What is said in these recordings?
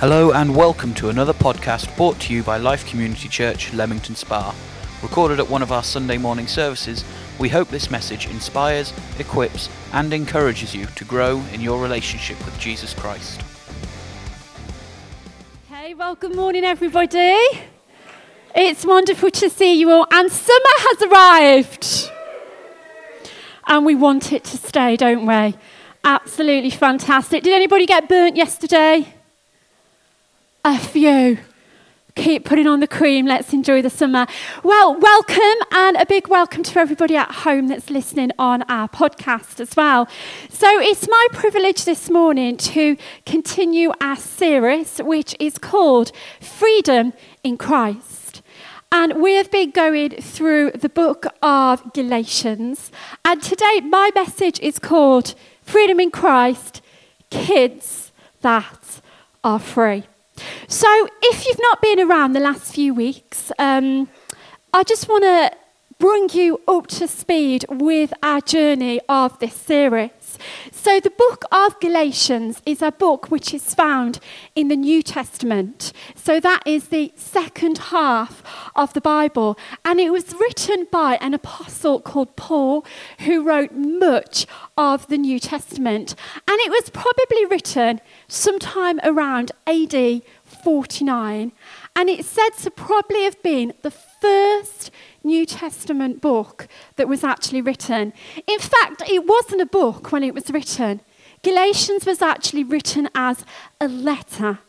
Hello and welcome to another podcast brought to you by Life Community Church, Leamington Spa. Recorded at one of our Sunday morning services, we hope this message inspires, equips, and encourages you to grow in your relationship with Jesus Christ. Hey, well, good morning, everybody. It's wonderful to see you all, and summer has arrived. And we want it to stay, don't we? Absolutely fantastic. Did anybody get burnt yesterday? A few. Keep putting on the cream. Let's enjoy the summer. Well, welcome and a big welcome to everybody at home that's listening on our podcast as well. So, it's my privilege this morning to continue our series, which is called Freedom in Christ. And we have been going through the book of Galatians. And today, my message is called Freedom in Christ Kids That Are Free. So, if you've not been around the last few weeks, um, I just want to bring you up to speed with our journey of this series. So, the book of Galatians is a book which is found in the New Testament. So, that is the second half of the Bible. And it was written by an apostle called Paul, who wrote much of the New Testament. And it was probably written sometime around AD 49. And it's said to probably have been the first New Testament book that was actually written. In fact, it wasn't a book when it was written. Galatians was actually written as a letter.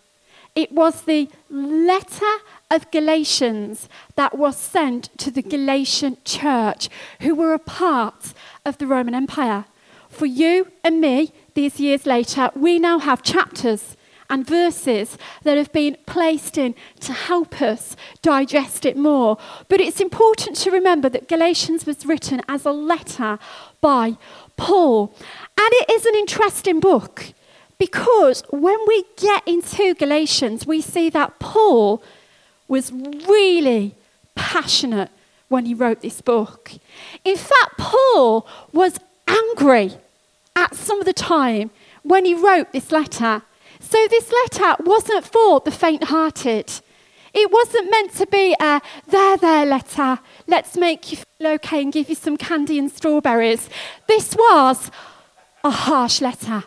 It was the letter of Galatians that was sent to the Galatian church, who were a part of the Roman Empire. For you and me, these years later, we now have chapters and verses that have been placed in to help us digest it more. But it's important to remember that Galatians was written as a letter by Paul. And it is an interesting book because when we get into Galatians, we see that Paul was really passionate when he wrote this book. In fact, Paul was angry at some of the time when he wrote this letter. So, this letter wasn't for the faint hearted. It wasn't meant to be a there, there letter. Let's make you feel okay and give you some candy and strawberries. This was a harsh letter.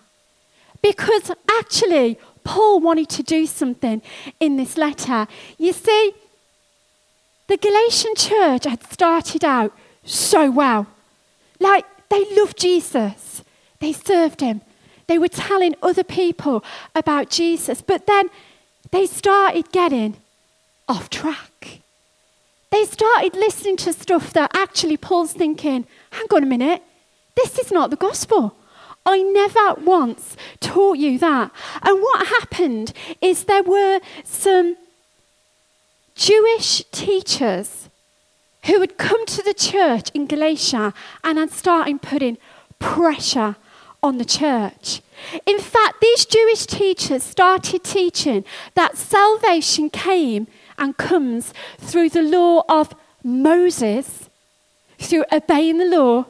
Because actually, Paul wanted to do something in this letter. You see, the Galatian church had started out so well. Like, they loved Jesus, they served him, they were telling other people about Jesus, but then they started getting off track. They started listening to stuff that actually Paul's thinking, hang on a minute, this is not the gospel. I never once taught you that. And what happened is there were some Jewish teachers who had come to the church in Galatia and had started putting pressure on the church. In fact, these Jewish teachers started teaching that salvation came and comes through the law of Moses, through obeying the law,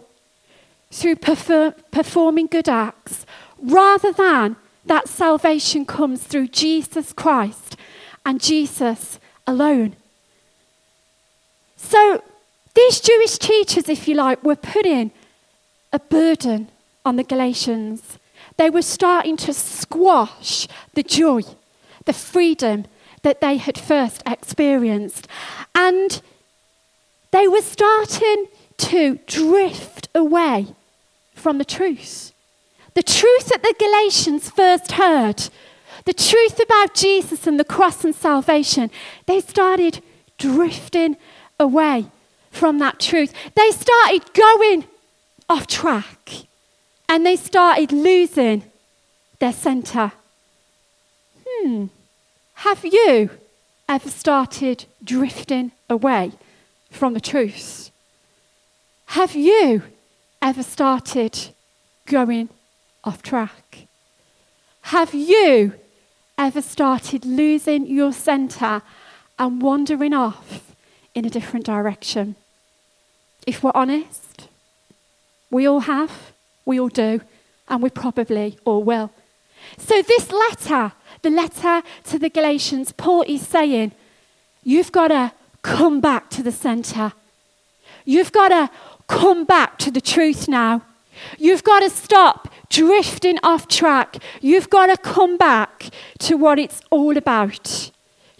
through perform- performing good acts, rather than that salvation comes through Jesus Christ and Jesus alone. So, these Jewish teachers, if you like, were putting a burden on the Galatians. They were starting to squash the joy, the freedom that they had first experienced. And they were starting to drift away from the truth. The truth that the Galatians first heard, the truth about Jesus and the cross and salvation, they started drifting away from that truth. They started going off track and they started losing their centre. Hmm, have you ever started drifting away from the truth? Have you ever started going off track? Have you ever started losing your centre and wandering off in a different direction? If we're honest, we all have. We all do, and we probably all will. So, this letter the letter to the Galatians, Paul is saying, You've got to come back to the center. You've got to come back to the truth now. You've got to stop drifting off track. You've got to come back to what it's all about.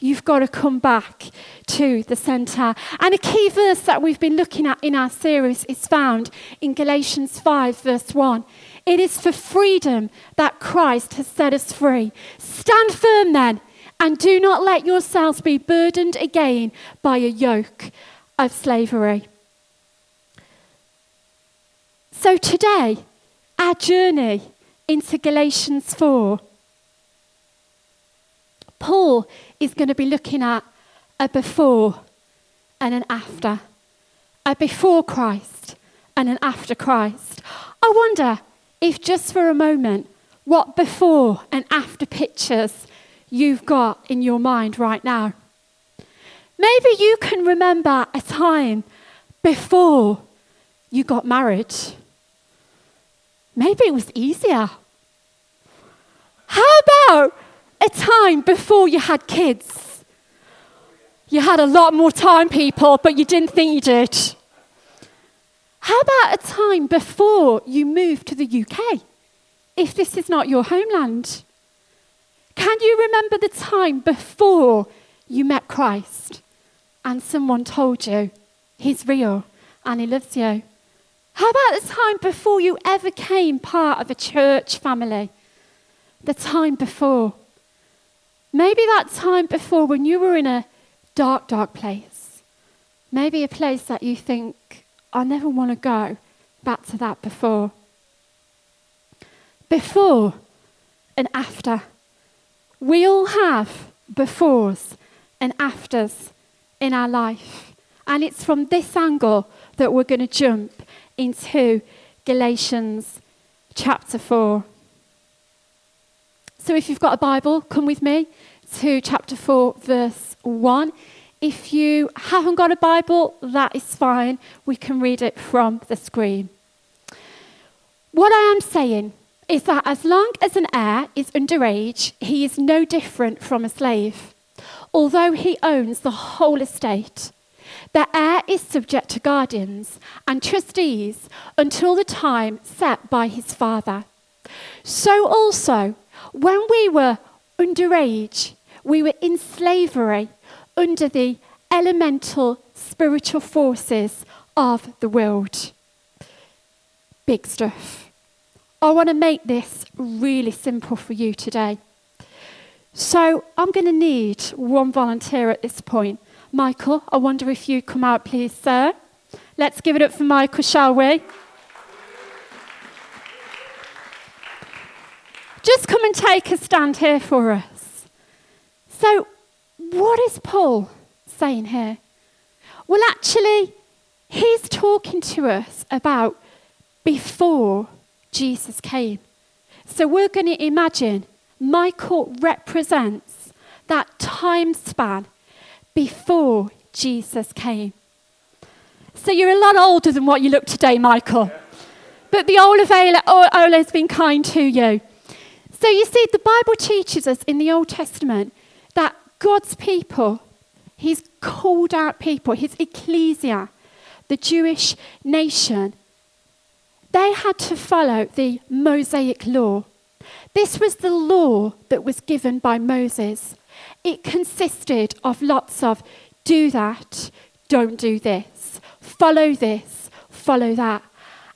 You've got to come back to the centre. And a key verse that we've been looking at in our series is found in Galatians 5, verse 1. It is for freedom that Christ has set us free. Stand firm then, and do not let yourselves be burdened again by a yoke of slavery. So today, our journey into Galatians 4, Paul is going to be looking at a before and an after. A before Christ and an after Christ. I wonder if just for a moment, what before and after pictures you've got in your mind right now. Maybe you can remember a time before you got married. Maybe it was easier. How about a time before you had kids? You had a lot more time, people, but you didn't think you did. How about a time before you moved to the UK, if this is not your homeland? Can you remember the time before you met Christ and someone told you he's real and he loves you? How about the time before you ever came part of a church family? The time before. Maybe that time before when you were in a dark, dark place. Maybe a place that you think, I never want to go back to that before. Before and after. We all have befores and afters in our life. And it's from this angle that we're going to jump into Galatians chapter 4. So if you've got a Bible, come with me to chapter 4, verse 1. If you haven't got a Bible, that is fine. We can read it from the screen. What I am saying is that as long as an heir is underage, he is no different from a slave, although he owns the whole estate. The heir is subject to guardians and trustees until the time set by his father. So also, when we were underage, we were in slavery under the elemental spiritual forces of the world. Big stuff. I want to make this really simple for you today. So, I'm going to need one volunteer at this point Michael, I wonder if you'd come out, please, sir. Let's give it up for Michael, shall we? Just come and take a stand here for us. So, what is Paul saying here? Well, actually, he's talking to us about before Jesus came. So, we're going to imagine Michael represents that time span before Jesus came. So you're a lot older than what you look today, Michael. But the old Olay has been kind to you. So you see, the Bible teaches us in the Old Testament that God's people, his called out people, his ecclesia, the Jewish nation, they had to follow the Mosaic law. This was the law that was given by Moses it consisted of lots of do that, don't do this, follow this, follow that.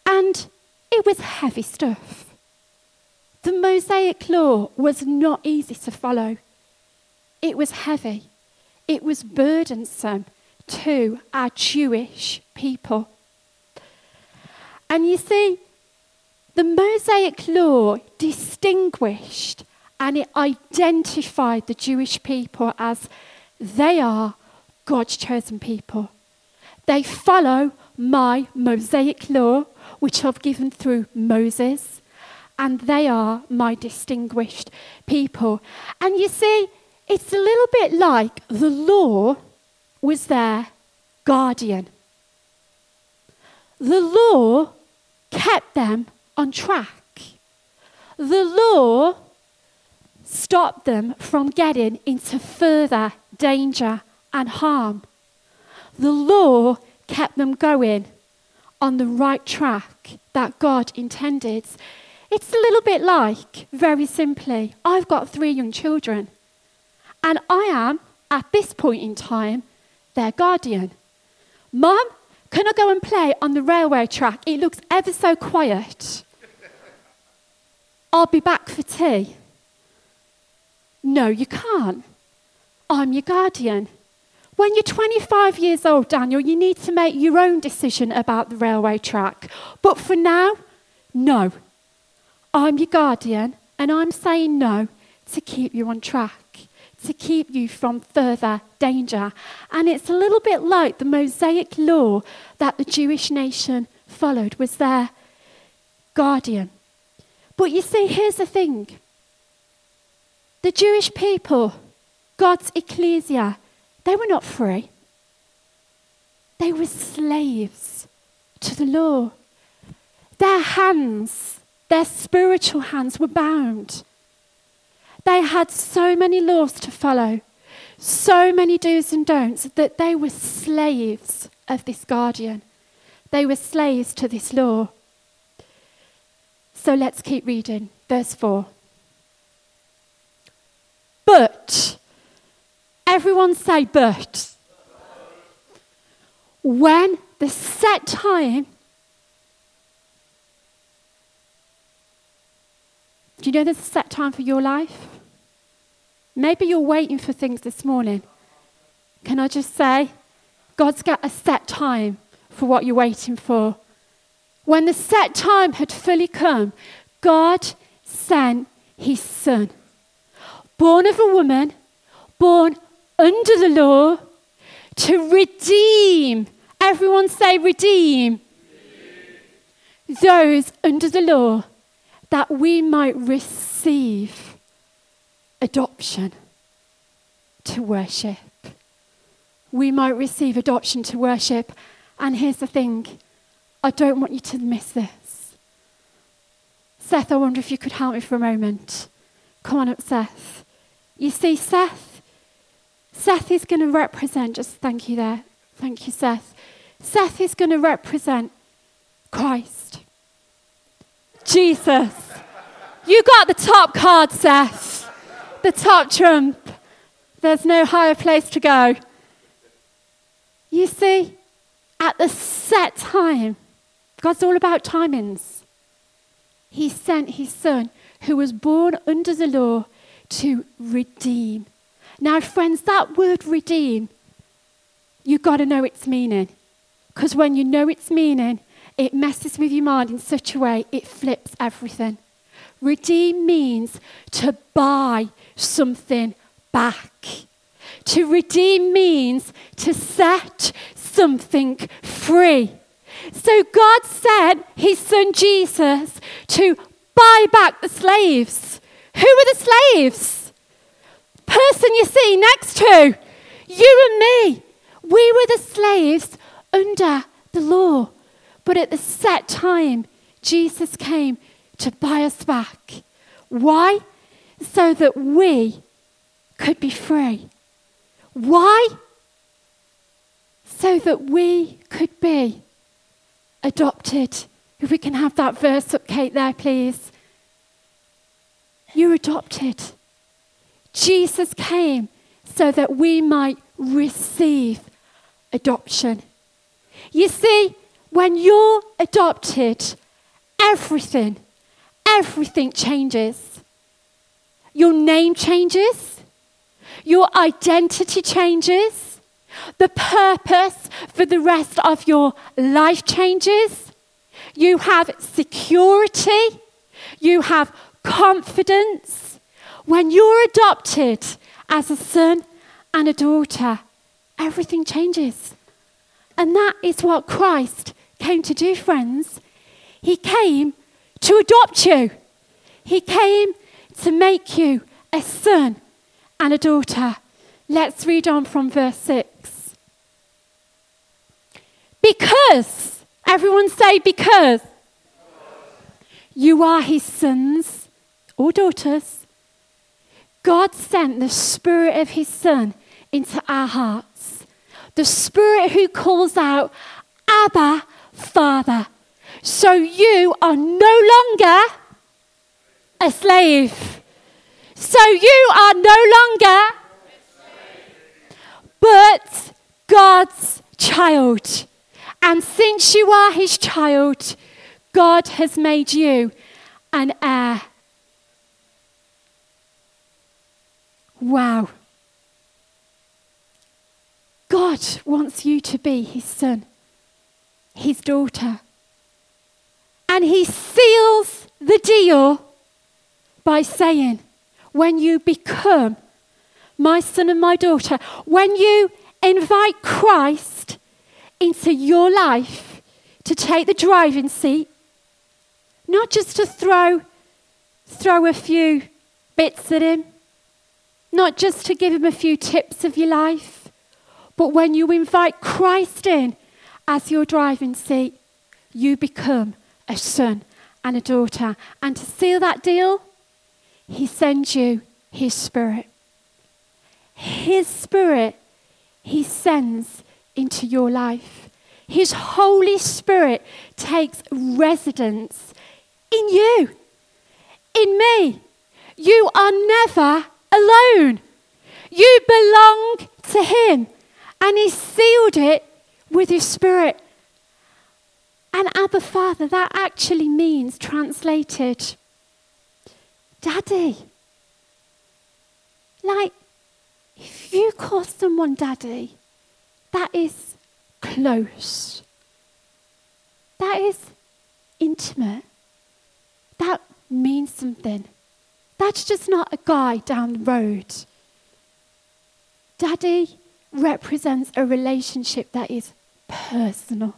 And it was heavy stuff. The Mosaic law was not easy to follow. It was heavy. It was burdensome to our Jewish people. And you see, the Mosaic law distinguished and it identified the Jewish people as they are God's chosen people. They follow my Mosaic law, which I've given through Moses, and they are my distinguished people. And you see, it's a little bit like the law was their guardian. The law kept them on track. The law stopped them from getting into further danger and harm. The law kept them going on the right track that God intended. It's a little bit like, very simply, I've got three young children, and I am, at this point in time, their guardian. Mum, can I go and play on the railway track? It looks ever so quiet. I'll be back for tea. No, you can't. I'm your guardian. When you're 25 years old, Daniel, you need to make your own decision about the railway track. But for now, no. I'm your guardian, and I'm saying no to keep you on track, to keep you from further danger. And it's a little bit like the Mosaic law that the Jewish nation followed was their guardian. But you see, here's the thing the Jewish people, God's ecclesia, they were not free. They were slaves to the law. Their hands, their spiritual hands, were bound. They had so many laws to follow, so many do's and don'ts, that they were slaves of this guardian. They were slaves to this law. So let's keep reading. Verse 4. But, everyone say, but. When the set time, do you know there's a set time for your life? Maybe you're waiting for things this morning. Can I just say, God's got a set time for what you're waiting for. When the set time had fully come, God sent his son, born of a woman, born under the law, to redeem. Everyone say, redeem. redeem. Those under the law, that we might receive adoption to sonship. We might receive adoption to sonship. And here's the thing I don't want you to miss this. Seth, I wonder if you could help me for a moment. Come on up, Seth. You see, Seth, Seth is going to represent, just thank you there. Thank you, Seth. Seth is going to represent Christ. Jesus. You got the top card, Seth. The top trump. There's no higher place to go. You see, at the set time, God's all about timings. He sent his son, who was born under the law, to redeem. Now, friends, that word redeem, you've got to know its meaning. Because when you know its meaning, it messes with your mind in such a way it flips everything. Redeem means to buy something back. To redeem means to set something free. So God sent his son Jesus to buy back the slaves. Who were the slaves? Person you see next to you and me. We were the slaves under the law. But at the set time, Jesus came to buy us back. Why? So that we could be free. Why? So that we could be adopted. If we can have that verse up, Kate, there, please. You're adopted. Jesus came so that we might receive adoption. You see, when you're adopted, everything, everything changes. Your name changes, your identity changes, the purpose for the rest of your life changes. You have security. You have confidence. When you're adopted as a son and a daughter, everything changes. And that is what Christ came to do, friends. He came to adopt you, He came to make you a son and a daughter. Let's read on from verse 6. Because, everyone say, because you are his sons or daughters. God sent the Spirit of His Son into our hearts. The Spirit who calls out, Abba, Father. So you are no longer a slave. So you are no longer but God's child. And since you are his child, God has made you an heir. Wow. God wants you to be his son, his daughter. And he seals the deal by saying, when you become my son and my daughter, when you invite Christ into your life to take the driving seat, not just to throw, throw a few bits at him, not just to give him a few tips of your life, but when you invite Christ in as your driving seat, you become a son and a daughter. And to seal that deal, he sends you his spirit. His spirit he sends into your life. His Holy Spirit takes residence in you, in me. You are never alone. You belong to Him, and He sealed it with your Spirit. And Abba Father, that actually means translated, Daddy. Like, if you call someone daddy, that is close. That is intimate. That means something. That's just not a guy down the road. Daddy represents a relationship that is personal,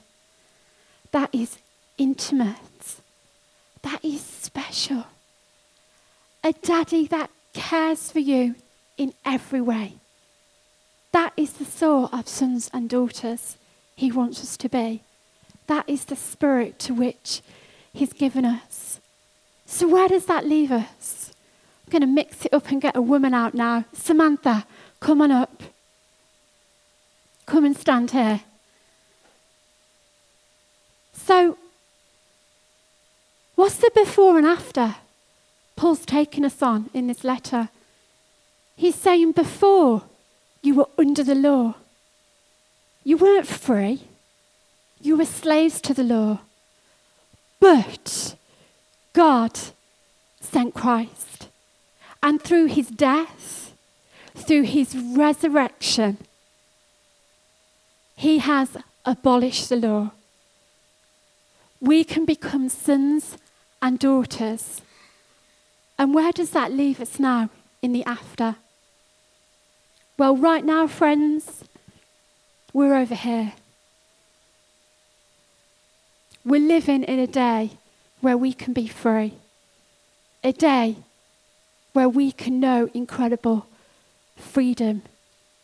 that is intimate, that is special. A daddy that cares for you in every way. That is the sort of sons and daughters He wants us to be. That is the spirit to which He's given us. So, where does that leave us? I'm going to mix it up and get a woman out now. Samantha, come on up. Come and stand here. So, what's the before and after Paul's taken us on in this letter? He's saying before you were under the law, you weren't free, you were slaves to the law. But God sent Christ. And through his death, through his resurrection, he has abolished the law. We can become sons and daughters. And where does that leave us now in the after? Well, right now, friends, we're over here. We're living in a day where we can be free, a day where we can know incredible freedom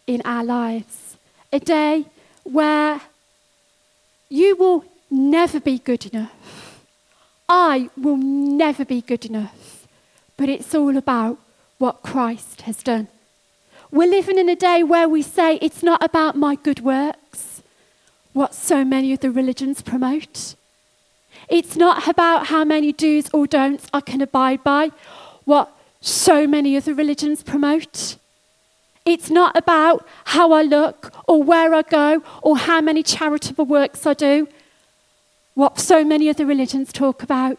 in our lives, a day where you will never be good enough. I will never be good enough. But it's all about what Christ has done. We're living in a day where we say it's not about my good works, what so many of the religions promote. It's not about how many do's or don'ts I can abide by, what so many of the religions promote. It's not about how I look or where I go or how many charitable works I do, what so many of the religions talk about.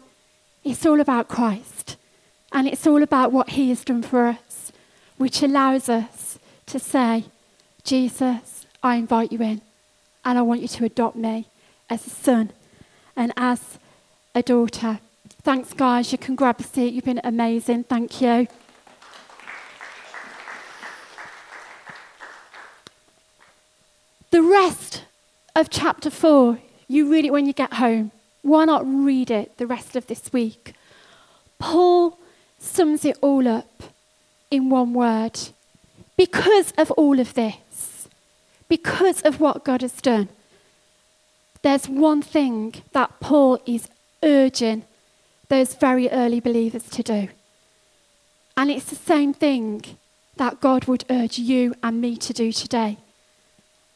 It's all about Christ. And it's all about what He has done for us, which allows us to say, Jesus, I invite you in, and I want you to adopt me as a son and as a daughter. Thanks, guys. You can grab a seat. You've been amazing. Thank you. The rest of chapter 4, you read it when you get home. Why not read it the rest of this week? Paul sums it all up in one word because of all of this, because of what God has done, there's one thing that Paul is urging those very early believers to do. And it's the same thing that God would urge you and me to do today.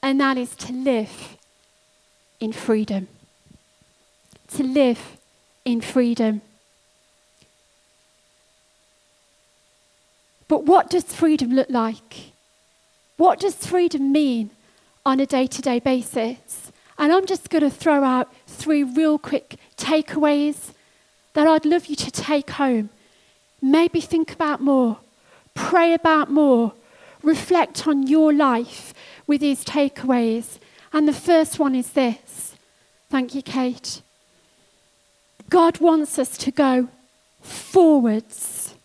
And that is to live in freedom. To live in freedom. But what does freedom look like? What does freedom mean on a day to day basis? And I'm just going to throw out three real quick takeaways that I'd love you to take home. Maybe think about more, pray about more, reflect on your life with these takeaways. And the first one is this. Thank you, Kate. God wants us to go forwards,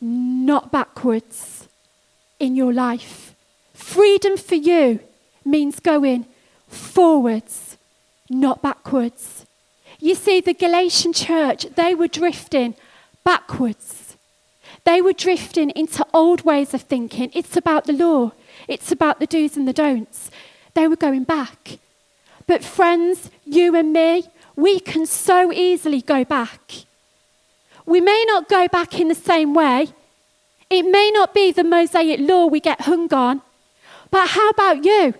not backwards in your life. Freedom for you means going forwards, not backwards. You see, the Galatian church, they were drifting backwards. They were drifting into old ways of thinking. It's about the law, it's about the do's and the don'ts. They were going back. But, friends, you and me, we can so easily go back. We may not go back in the same way. It may not be the Mosaic law we get hung on. But how about you?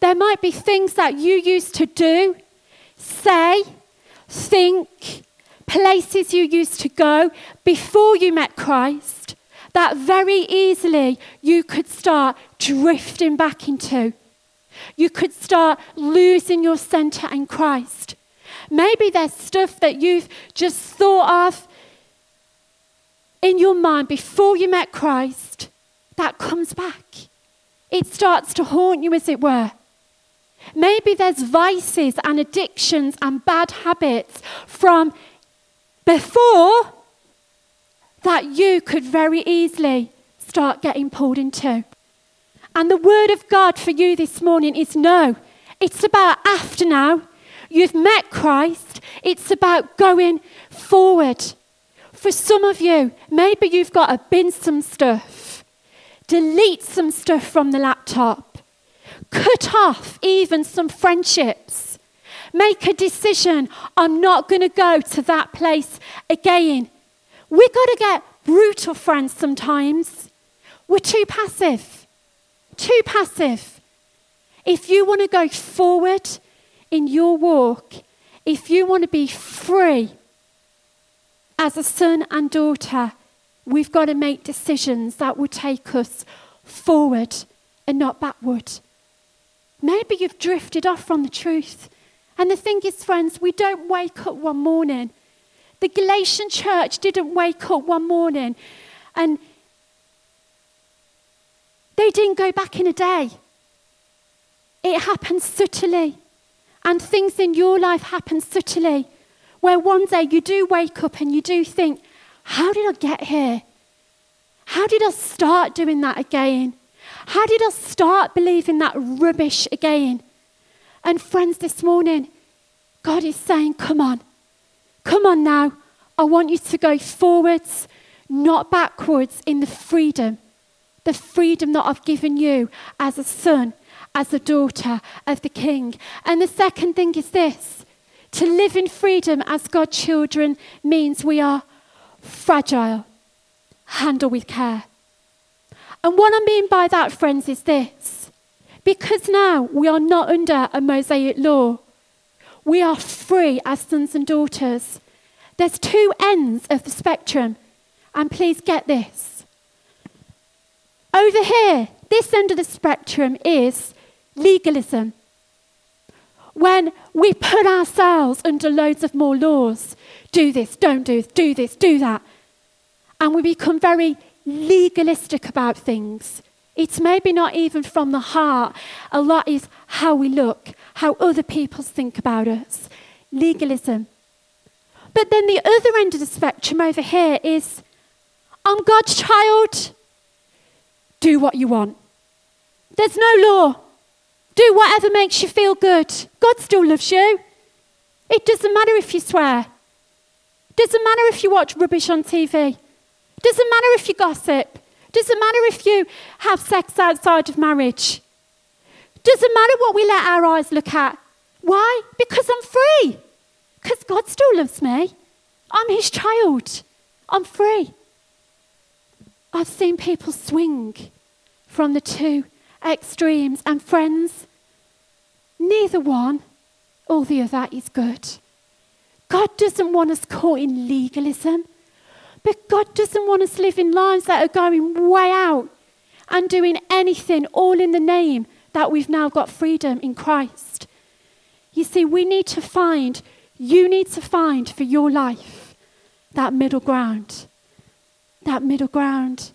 There might be things that you used to do, say, think, places you used to go before you met Christ that very easily you could start drifting back into. You could start losing your center in Christ. Maybe there's stuff that you've just thought of in your mind before you met Christ that comes back. It starts to haunt you, as it were. Maybe there's vices and addictions and bad habits from before that you could very easily start getting pulled into. And the word of God for you this morning is no. It's about after now. You've met Christ. It's about going forward. For some of you, maybe you've got to bin some stuff, delete some stuff from the laptop, cut off even some friendships, make a decision I'm not going to go to that place again. We've got to get brutal, friends, sometimes. We're too passive. Too passive. If you want to go forward in your walk, if you want to be free as a son and daughter, we've got to make decisions that will take us forward and not backward. Maybe you've drifted off from the truth. And the thing is, friends, we don't wake up one morning. The Galatian church didn't wake up one morning and they didn't go back in a day. It happened subtly. And things in your life happen subtly, where one day you do wake up and you do think, How did I get here? How did I start doing that again? How did I start believing that rubbish again? And friends, this morning, God is saying, Come on, come on now. I want you to go forwards, not backwards, in the freedom, the freedom that I've given you as a son, as a daughter of the King. And the second thing is this to live in freedom as God's children means we are fragile, handle with care. And what I mean by that, friends, is this because now we are not under a Mosaic law, we are free as sons and daughters. There's two ends of the spectrum, and please get this. Over here, this end of the spectrum is legalism. When we put ourselves under loads of more laws do this, don't do this, do this, do that. And we become very legalistic about things. It's maybe not even from the heart. A lot is how we look, how other people think about us. Legalism. But then the other end of the spectrum over here is I'm God's child. Do what you want. There's no law. Do whatever makes you feel good. God still loves you. It doesn't matter if you swear. Doesn't matter if you watch rubbish on TV. Doesn't matter if you gossip. Doesn't matter if you have sex outside of marriage. Doesn't matter what we let our eyes look at. Why? Because I'm free. Because God still loves me. I'm his child. I'm free. I've seen people swing from the two extremes, and friends, neither one or the other is good. God doesn't want us caught in legalism, but God doesn't want us living lives that are going way out and doing anything all in the name that we've now got freedom in Christ. You see, we need to find, you need to find for your life that middle ground. That middle ground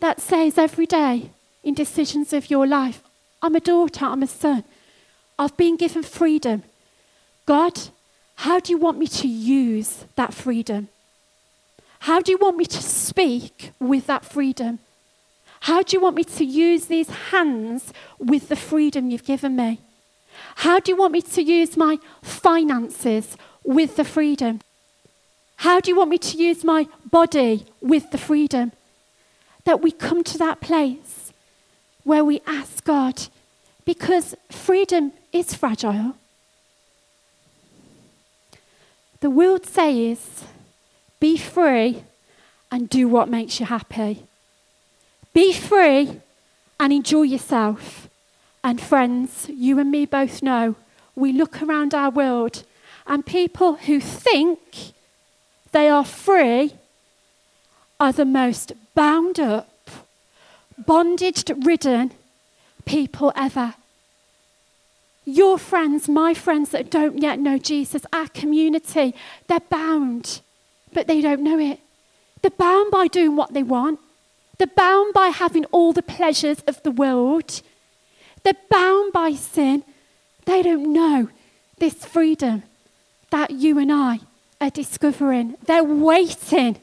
that says every day in decisions of your life, I'm a daughter, I'm a son. I've been given freedom. God, how do you want me to use that freedom? How do you want me to speak with that freedom? How do you want me to use these hands with the freedom you've given me? How do you want me to use my finances with the freedom? How do you want me to use my body with the freedom? That we come to that place where we ask God, because freedom is fragile. The world says, be free and do what makes you happy. Be free and enjoy yourself. And friends, you and me both know we look around our world and people who think they are free are the most bound up, bondage ridden people ever. Your friends, my friends that don't yet know Jesus, our community, they're bound, but they don't know it. They're bound by doing what they want. They're bound by having all the pleasures of the world. They're bound by sin. They don't know this freedom that you and I are discovering. They're waiting.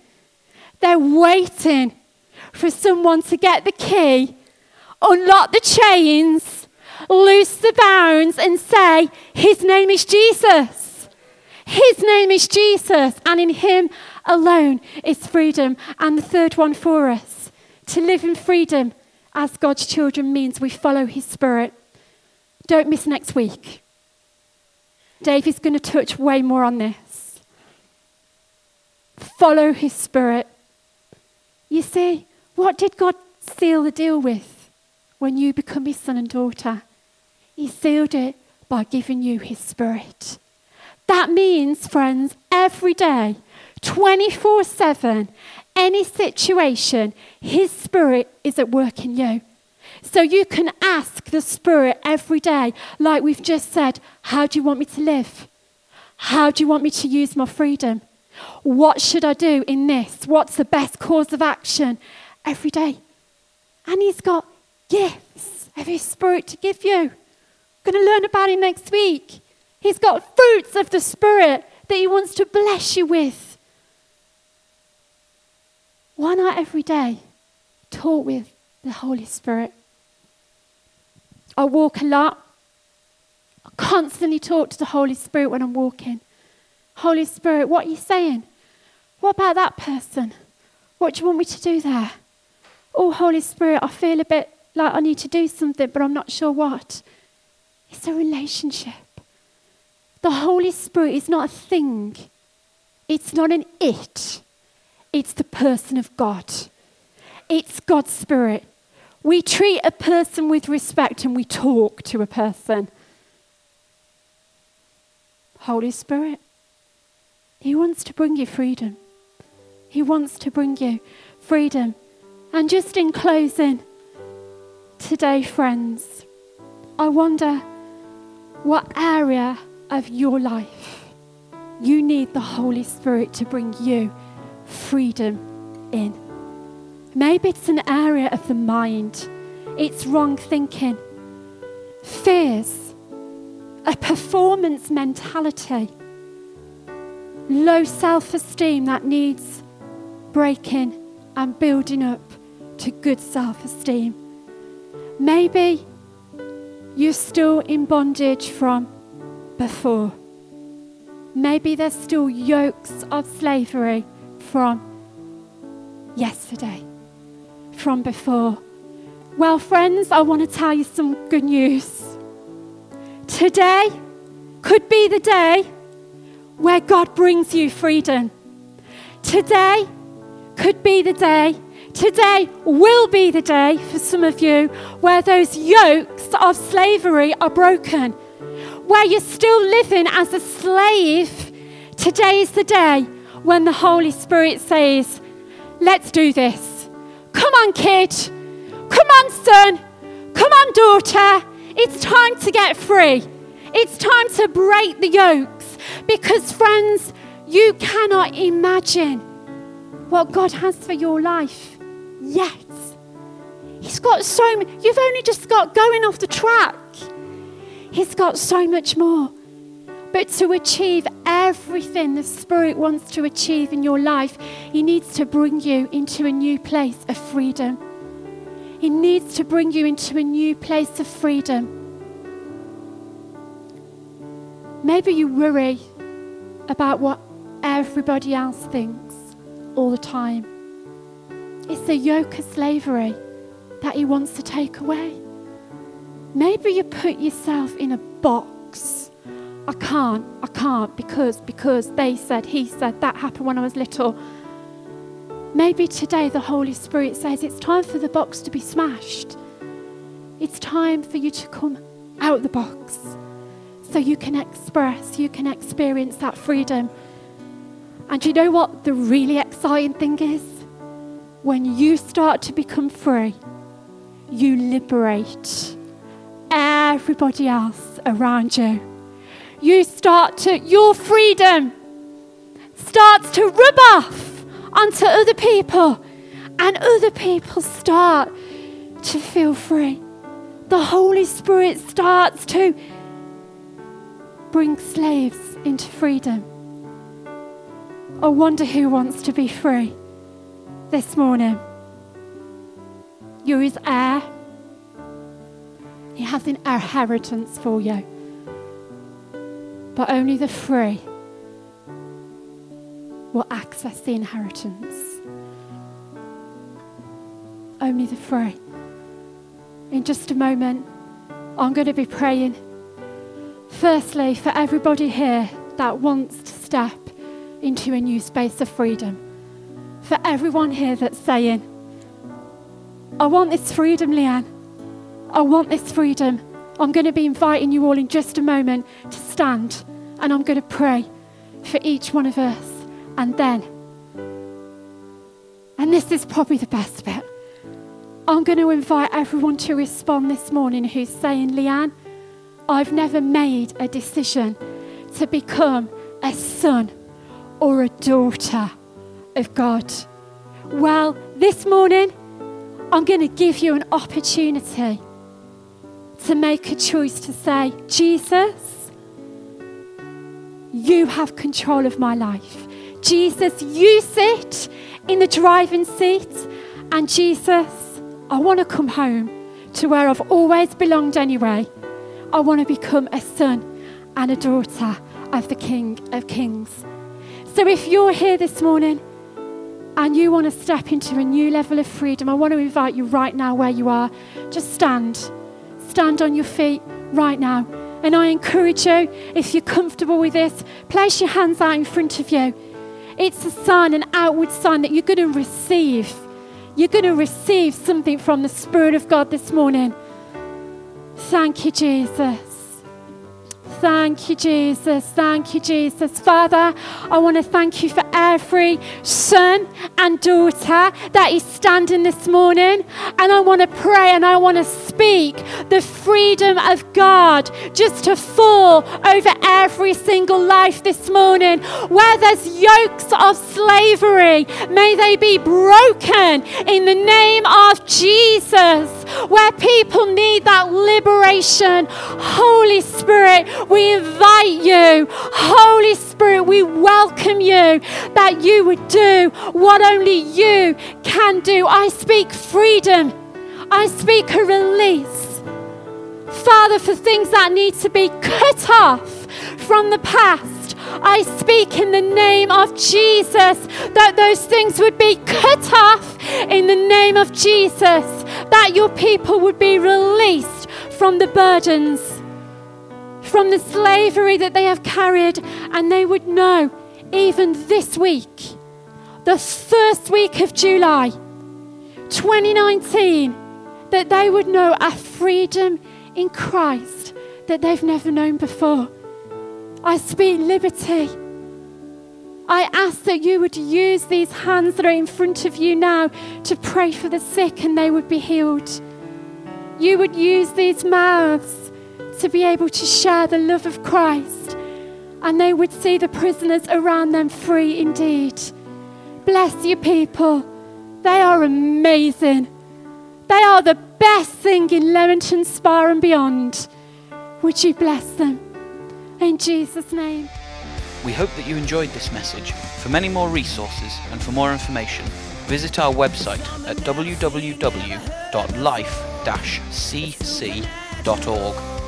They're waiting for someone to get the key, unlock the chains, loose the bounds, and say, His name is Jesus. His name is Jesus, and in Him alone is freedom. And the third one for us to live in freedom as God's children means we follow His Spirit. Don't miss next week. Dave is going to touch way more on this. Follow His Spirit. You see, what did God seal the deal with when you become His son and daughter? He sealed it by giving you His Spirit. That means, friends, every day, 24 7, any situation, His Spirit is at work in you. So you can ask the Spirit every day, like we've just said, How do you want me to live? How do you want me to use my freedom? What should I do in this? What's the best course of action? Every day. And He's got gifts of His Spirit to give you. We're going to learn about Him next week. He's got fruits of the Spirit that He wants to bless you with. Why not every day talk with the Holy Spirit? I walk a lot. I constantly talk to the Holy Spirit when I'm walking. Holy Spirit, what are you saying? What about that person? What do you want me to do there? Oh, Holy Spirit, I feel a bit like I need to do something, but I'm not sure what. It's a relationship. The Holy Spirit is not a thing, it's not an it. It's the person of God. It's God's Spirit. We treat a person with respect and we talk to a person. Holy Spirit, He wants to bring you freedom. He wants to bring you freedom. And just in closing, today, friends, I wonder what area of your life you need the Holy Spirit to bring you freedom in. Maybe it's an area of the mind, it's wrong thinking, fears, a performance mentality, low self esteem that needs breaking and building up to good self esteem. Maybe you're still in bondage from before. Maybe there's still yokes of slavery from yesterday, from before. Well, friends, I want to tell you some good news. Today could be the day where God brings you freedom. Today could be the day Today will be the day for some of you where those yokes of slavery are broken, where you're still living as a slave. Today is the day when the Holy Spirit says, Let's do this. Come on, kid. Come on, son. Come on, daughter. It's time to get free. It's time to break the yokes because, friends, you cannot imagine what God has for your life yet. He's got so much, you've only just got going off the track. He's got so much more. But to achieve everything the Spirit wants to achieve in your life, He needs to bring you into a new place of freedom. He needs to bring you into a new place of freedom. Maybe you worry about what everybody else thinks all the time. It's the yoke of slavery that He wants to take away. Maybe you put yourself in a box. I can't, I can't because, because they said, he said, that happened when I was little. Maybe today the Holy Spirit says it's time for the box to be smashed. It's time for you to come out the box so you can express, you can experience that freedom. And you know what the really exciting thing is? When you start to become free, you liberate everybody else around you. You start to, your freedom starts to rub off onto other people, and other people start to feel free. The Holy Spirit starts to bring slaves into freedom. I wonder who wants to be free this morning. You're his heir. He has an inheritance for you. But only the free will access the inheritance. Only the free. In just a moment, I'm going to be praying Firstly, for everybody here that wants to step into a new space of freedom, for everyone here that's saying, I want this freedom, Leanne. I want this freedom. I'm going to be inviting you all in just a moment to stand and I'm going to pray for each one of us. And then, and this is probably the best bit, I'm going to invite everyone to respond this morning who's saying, Leanne, I've never made a decision to become a son or a daughter of God. Well, this morning, I'm going to give you an opportunity to make a choice to say, Jesus, you have control of my life. Jesus, you sit in the driving seat. And Jesus, I want to come home to where I've always belonged anyway. I want to become a son and a daughter of the King of Kings. So if you're here this morning and you want to step into a new level of freedom, I want to invite you right now where you are. Just stand. Stand on your feet right now. And I encourage you, if you're comfortable with this, place your hands out in front of you. It's a sign, an outward sign that you're going to receive. You're going to receive something from the Spirit of God this morning. Thank you, Jesus. Thank you, Jesus. Thank you, Jesus. Father, I want to thank you for every son and daughter that is standing this morning. And I want to pray and I want to speak the freedom of God just to fall over every single life this morning. Where there's yokes of slavery, may they be broken in the name of Jesus. Where people need that liberation, Holy Spirit, we invite you. Holy Spirit, we welcome you that you would do what only you can do. I speak freedom, I speak a release. Father, for things that need to be cut off from the past, I speak in the name of Jesus that those things would be cut off in the name of Jesus, that your people would be released from the burdens from the slavery that they have carried, and they would know even this week, the first week of July, 2019, that they would know a freedom in Christ that they've never known before. I speak liberty. I ask that you would use these hands that are in front of you now to pray for the sick and they would be healed. You would use these mouths to be able to share the love of Christ and they would see the prisoners around them free indeed. Bless you, people. They are amazing. They are the best thing in Leamington Spa and beyond. Would you bless them? In Jesus' name. We hope that you enjoyed this message. For many more resources and for more information, visit our website at www.life-cc.org